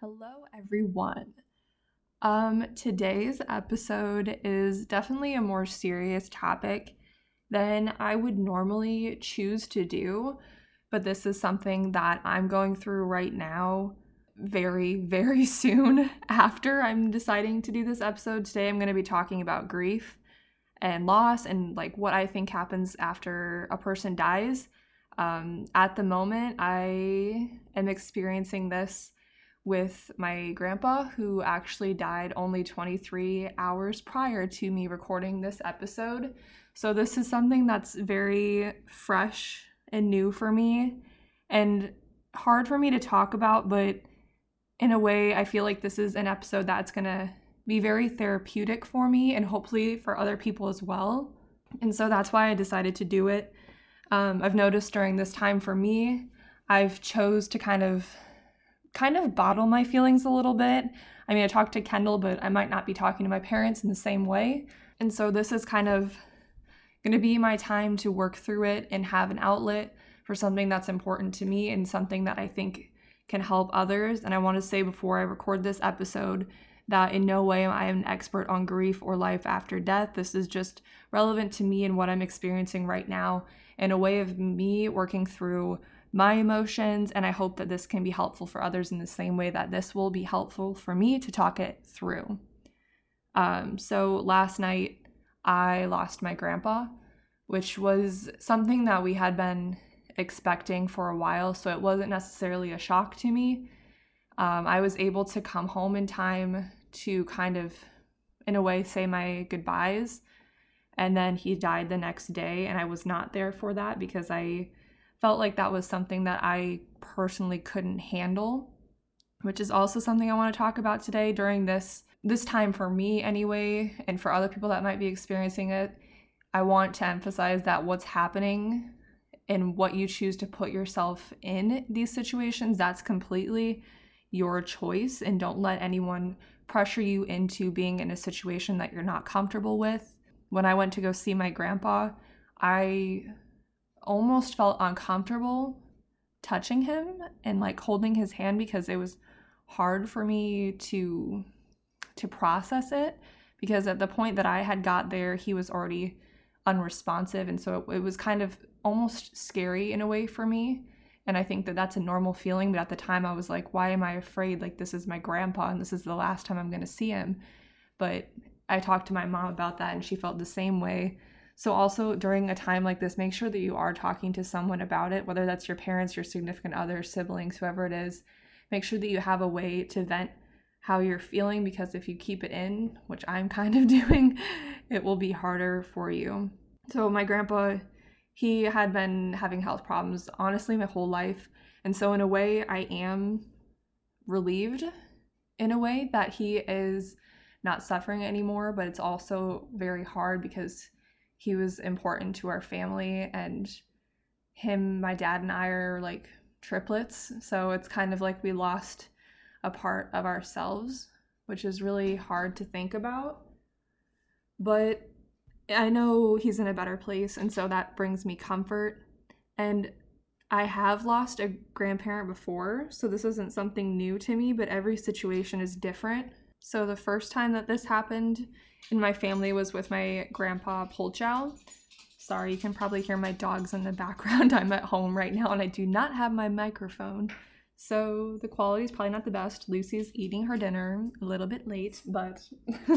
Hello, everyone. Um, today's episode is definitely a more serious topic than I would normally choose to do, but this is something that I'm going through right now very, very soon after I'm deciding to do this episode. Today, I'm going to be talking about grief and loss and like what I think happens after a person dies. Um, at the moment, I am experiencing this with my grandpa, who actually died only 23 hours prior to me recording this episode. So, this is something that's very fresh and new for me and hard for me to talk about, but in a way, I feel like this is an episode that's gonna be very therapeutic for me and hopefully for other people as well. And so that's why I decided to do it. Um, I've noticed during this time for me, I've chose to kind of kind of bottle my feelings a little bit. I mean, I talk to Kendall, but I might not be talking to my parents in the same way. And so this is kind of going to be my time to work through it and have an outlet for something that's important to me and something that I think can help others. And I want to say before I record this episode that in no way am I an expert on grief or life after death. This is just relevant to me and what I'm experiencing right now and a way of me working through my emotions. And I hope that this can be helpful for others in the same way that this will be helpful for me to talk it through. Um, so last night, I lost my grandpa, which was something that we had been expecting for a while. So it wasn't necessarily a shock to me. Um, I was able to come home in time to kind of, in a way, say my goodbyes. And then he died the next day, and I was not there for that because I felt like that was something that I personally couldn't handle, which is also something I want to talk about today during this this time for me anyway and for other people that might be experiencing it. I want to emphasize that what's happening and what you choose to put yourself in these situations, that's completely your choice and don't let anyone pressure you into being in a situation that you're not comfortable with. When I went to go see my grandpa, I almost felt uncomfortable touching him and like holding his hand because it was hard for me to to process it because at the point that I had got there he was already unresponsive. And so it, it was kind of almost scary in a way for me. And I think that that's a normal feeling but at the time I was like why am I afraid? Like this is my grandpa and this is the last time I'm going to see him. But I talked to my mom about that and she felt the same way so, also during a time like this, make sure that you are talking to someone about it, whether that's your parents, your significant other, siblings, whoever it is. Make sure that you have a way to vent how you're feeling because if you keep it in, which I'm kind of doing, it will be harder for you. So, my grandpa, he had been having health problems honestly my whole life. And so, in a way, I am relieved in a way that he is not suffering anymore, but it's also very hard because he was important to our family and him my dad and i are like triplets. So it's kind of like we lost a part of ourselves which is really hard to think about. But i know he's in a better place and so that brings me comfort. And i have lost a grandparent before so this isn't something new to me but every situation is different so the first time that this happened in my family was with my grandpa Polchow. Sorry, you can probably hear my dogs in the background. I'm at home right now and I do not have my microphone. So the quality is probably not the best. Lucy's eating her dinner a little bit late, but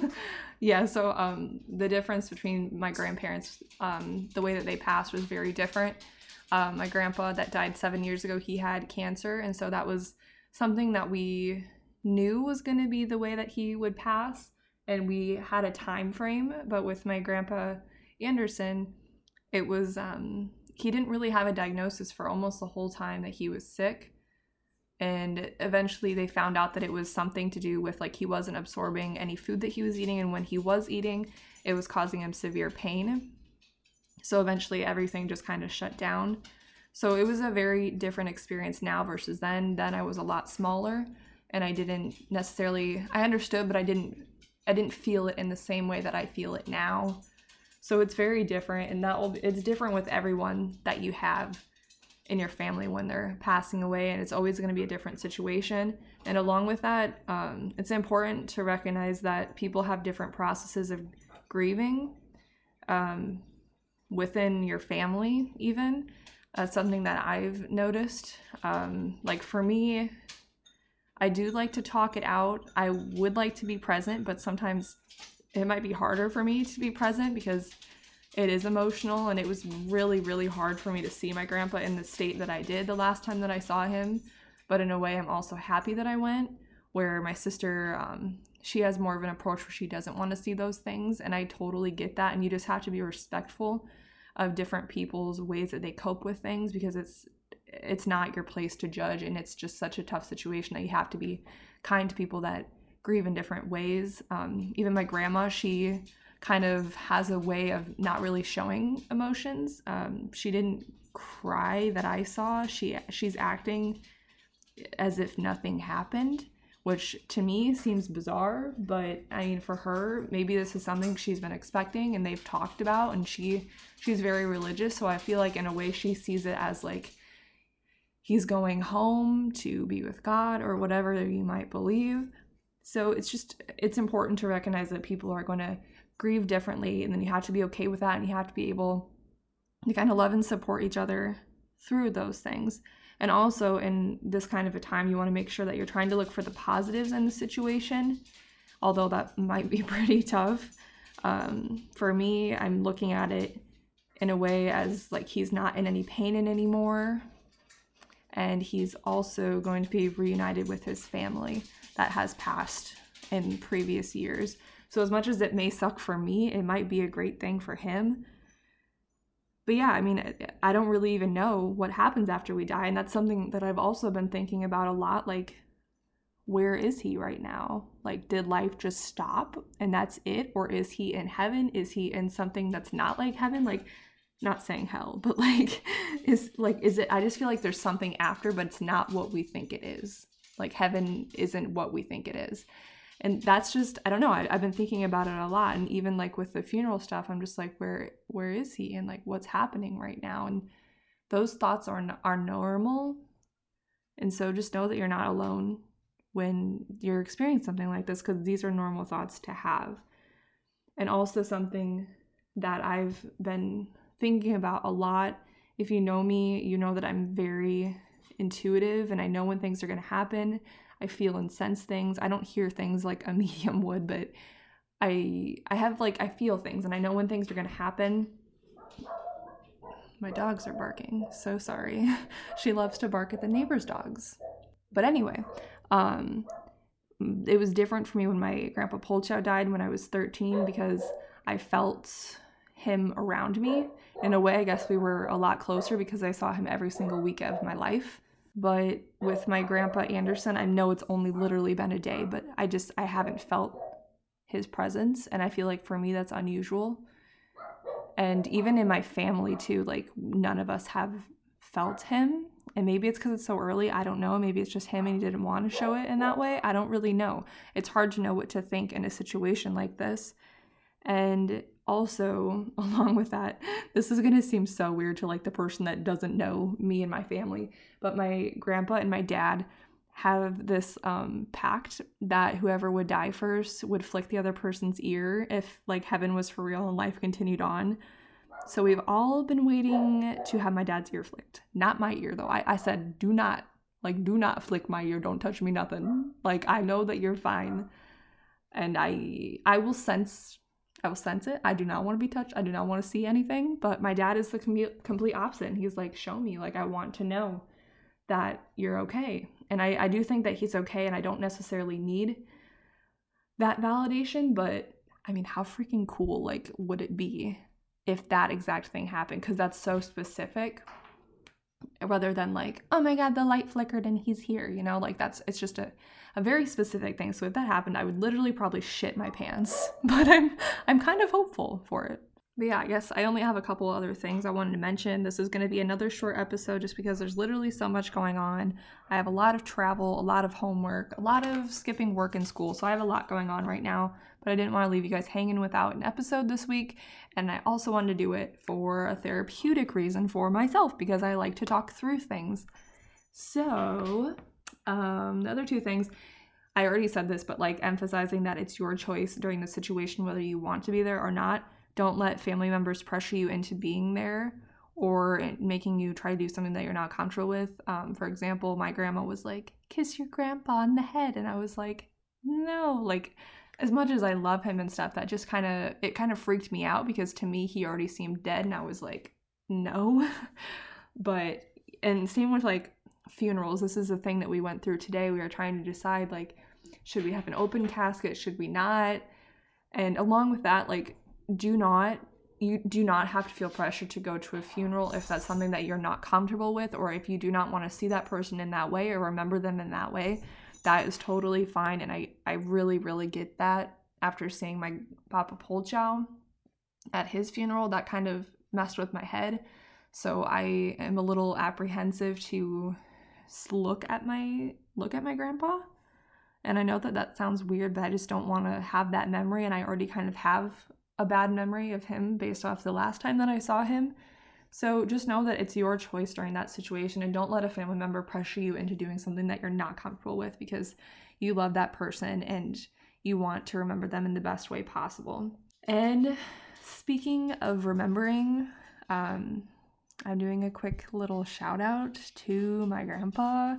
yeah, so um, the difference between my grandparents, um, the way that they passed was very different. Um, my grandpa that died seven years ago, he had cancer, and so that was something that we knew was going to be the way that he would pass and we had a time frame but with my grandpa anderson it was um he didn't really have a diagnosis for almost the whole time that he was sick. And eventually they found out that it was something to do with like he wasn't absorbing any food that he was eating and when he was eating it was causing him severe pain. So eventually everything just kind of shut down. So it was a very different experience now versus then. Then i was a lot smaller and i didn't necessarily i understood but i didn't I didn't feel it in the same way that I feel it now. So it's very different and that will it's different with everyone that you have. in your family when they're passing away, and it's always going to be a different situation. And along with that, um, it's important to recognize that people have different processes of grieving um, within your family, even. That's something that I've noticed. Um, like for me, I do like to talk it out. I would like to be present, but sometimes it might be harder for me to be present because it is emotional and it was really really hard for me to see my grandpa in the state that I did the last time that I saw him but in a way I'm also happy that I went where my sister um, she has more of an approach where she doesn't want to see those things and I totally get that and you just have to be respectful of different people's ways that they cope with things because it's it's not your place to judge and it's just such a tough situation that you have to be kind to people that grieve in different ways um, even my grandma she kind of has a way of not really showing emotions. Um, she didn't cry that I saw. She she's acting as if nothing happened, which to me seems bizarre. But I mean, for her, maybe this is something she's been expecting and they've talked about. And she she's very religious, so I feel like in a way she sees it as like he's going home to be with God or whatever you might believe. So it's just it's important to recognize that people are going to grieve differently and then you have to be okay with that and you have to be able to kind of love and support each other through those things. And also in this kind of a time you want to make sure that you're trying to look for the positives in the situation although that might be pretty tough. Um, for me i'm looking at it in a way as like he's not in any pain in anymore and he's also going to be reunited with his family that has passed in previous years so, as much as it may suck for me, it might be a great thing for him. But yeah, I mean, I don't really even know what happens after we die. And that's something that I've also been thinking about a lot. Like, where is he right now? Like, did life just stop and that's it? Or is he in heaven? Is he in something that's not like heaven? Like, not saying hell, but like, is like, is it? I just feel like there's something after, but it's not what we think it is. Like, heaven isn't what we think it is. And that's just i don't know I, have been thinking about it a lot. And even like with the funeral stuff i'm just like where where is he? And like what's happening right now? And those thoughts are are normal. And so just know that you're not alone when you're experiencing something like this because these are normal thoughts to have. And also something that i've been thinking about a lot if you know me you know that i'm very intuitive and i know when things are going to happen I feel and sense things. I don't hear things like a medium would, but I I have like I feel things and I know when things are going to happen. My dogs are barking. So sorry. she loves to bark at the neighbor's dogs. But anyway, um it was different for me when my grandpa Polchow died when I was 13 because I felt him around me. In a way, I guess we were a lot closer because I saw him every single week of my life. But with my grandpa Anderson, I know it's only literally been a day, but I just I haven't felt his presence and I feel like for me that's unusual. And even in my family too, like none of us have felt him. And maybe it's because it's so early. I don't know. Maybe it's just him and he didn't want to show it in that way. I don't really know. It's hard to know what to think in a situation like this. And also, along with that, this is going to seem so weird to like the person that doesn't know me and my family, but my grandpa and my dad have this um, pact that whoever would die first would flick the other person's ear if like heaven was for real and life continued on. So we've all been waiting to have my dad's ear flicked. Not my ear though. I, I said, do not, like, do not flick my ear. Don't touch me, nothing. Like, I know that you're fine. And I I will sense I will sense it. I do not want to be touched. I do not want to see anything. But my dad is the com- complete opposite. He's like, show me. Like, I want to know that you're okay. And I, I do think that he's okay, and I don't necessarily need that validation. But I mean, how freaking cool, like, would it be if that exact thing happened? Because that's so specific rather than like, oh my God, the light flickered and he's here, you know? Like, that's, it's just a, a very specific thing. So if that happened, I would literally probably shit my pants. But I'm I'm kind of hopeful for it. But yeah, I guess I only have a couple other things I wanted to mention. This is going to be another short episode just because there's literally so much going on. I have a lot of travel, a lot of homework, a lot of skipping work in school. So I have a lot going on right now, but I didn't want to leave you guys hanging without an episode this week. And I also wanted to do it for a therapeutic reason for myself because I like to talk through things. So, um, the other two things, I already said this, but like emphasizing that it's your choice during the situation whether you want to be there or not don't let family members pressure you into being there or making you try to do something that you're not comfortable with. Um, for example, my grandma was like, kiss your grandpa on the head. And I was like, no, like, as much as I love him and stuff, that just kind of, it kind of freaked me out because to me, he already seemed dead. And I was like, no. but, and same with like funerals. This is the thing that we went through today. We were trying to decide, like, should we have an open casket? Should we not? And along with that, like, do not you do not have to feel pressure to go to a funeral if that's something that you're not comfortable with or if you do not want to see that person in that way or remember them in that way that is totally fine and i i really really get that after seeing my papa polchow at his funeral that kind of messed with my head. So i am a little apprehensive to look at my look at my grandpa and i know that that sounds weird but i just don't want to have that memory and i already kind of have a bad memory of him based off the last time that I saw him. So just know that it's your choice during that situation and don't let a family member pressure you into doing something that you're not comfortable with because you love that person and you want to remember them in the best way possible. And speaking of remembering, um, I'm doing a quick little shout out to my grandpa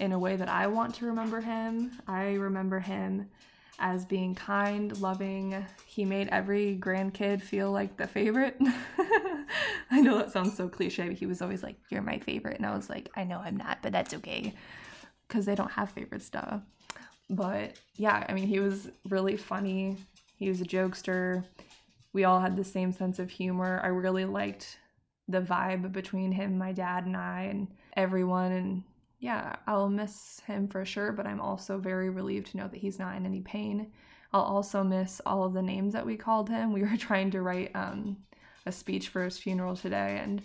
in a way that I want to remember him. I remember him as being kind, loving. He made every grandkid feel like the favorite. I know that sounds so cliche, but he was always like, You're my favorite. And I was like, I know I'm not, but that's okay. Because they don't have favorite stuff. But yeah, I mean, he was really funny. He was a jokester. We all had the same sense of humor. I really liked the vibe between him, my dad, and I, and everyone. And yeah, I'll miss him for sure, but I'm also very relieved to know that he's not in any pain. I'll also miss all of the names that we called him. We were trying to write um, a speech for his funeral today, and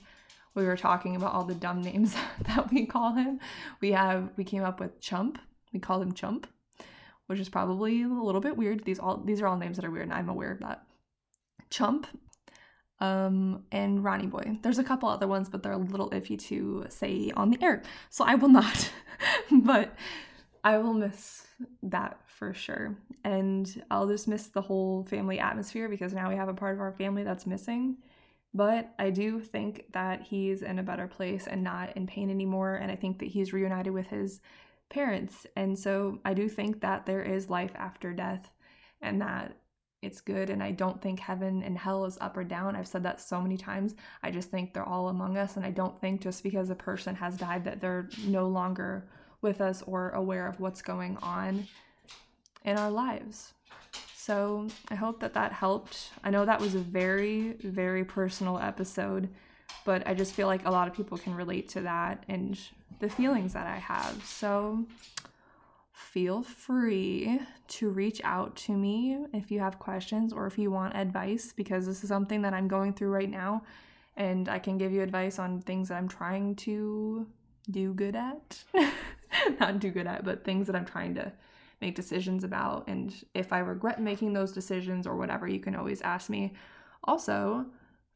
we were talking about all the dumb names that we call him. We have we came up with Chump. We called him Chump, which is probably a little bit weird. These all these are all names that are weird, and I'm aware of that. Chump um, and Ronnie Boy. There's a couple other ones, but they're a little iffy to say on the air, so I will not. but I will miss that for sure. And I'll just miss the whole family atmosphere because now we have a part of our family that's missing. But I do think that he's in a better place and not in pain anymore. And I think that he's reunited with his parents. And so I do think that there is life after death and that it's good and I don't think heaven and hell is up or down. I've said that so many times. I just think they're all among us and I don't think just because a person has died that they're no longer with us or aware of what's going on in our lives. So, I hope that that helped. I know that was a very very personal episode, but I just feel like a lot of people can relate to that and the feelings that I have. So, feel free to reach out to me if you have questions or if you want advice because this is something that I'm going through right now and I can give you advice on things that I'm trying to do good at. Not do good at, but things that I'm trying to make decisions about. And if I regret making those decisions or whatever, you can always ask me. Also,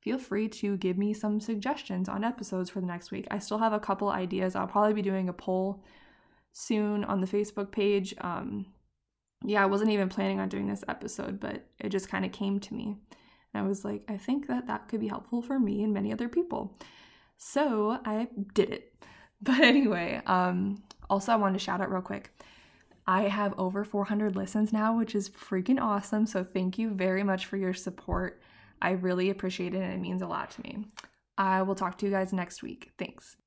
feel free to give me some suggestions on episodes for the next week. I still have a couple ideas. I'll probably be doing a poll soon on the Facebook page. Um, yeah, I wasn't even planning on doing this episode, but it just kind of came to me. And I was like, I think that that could be helpful for me and many other people. So I did it. But anyway, um, also, I wanted to shout out real quick. I have over 400 listens now, which is freaking awesome. So thank you very much for your support. I really appreciate it and it means a lot to me. I will talk to you guys next week. Thanks.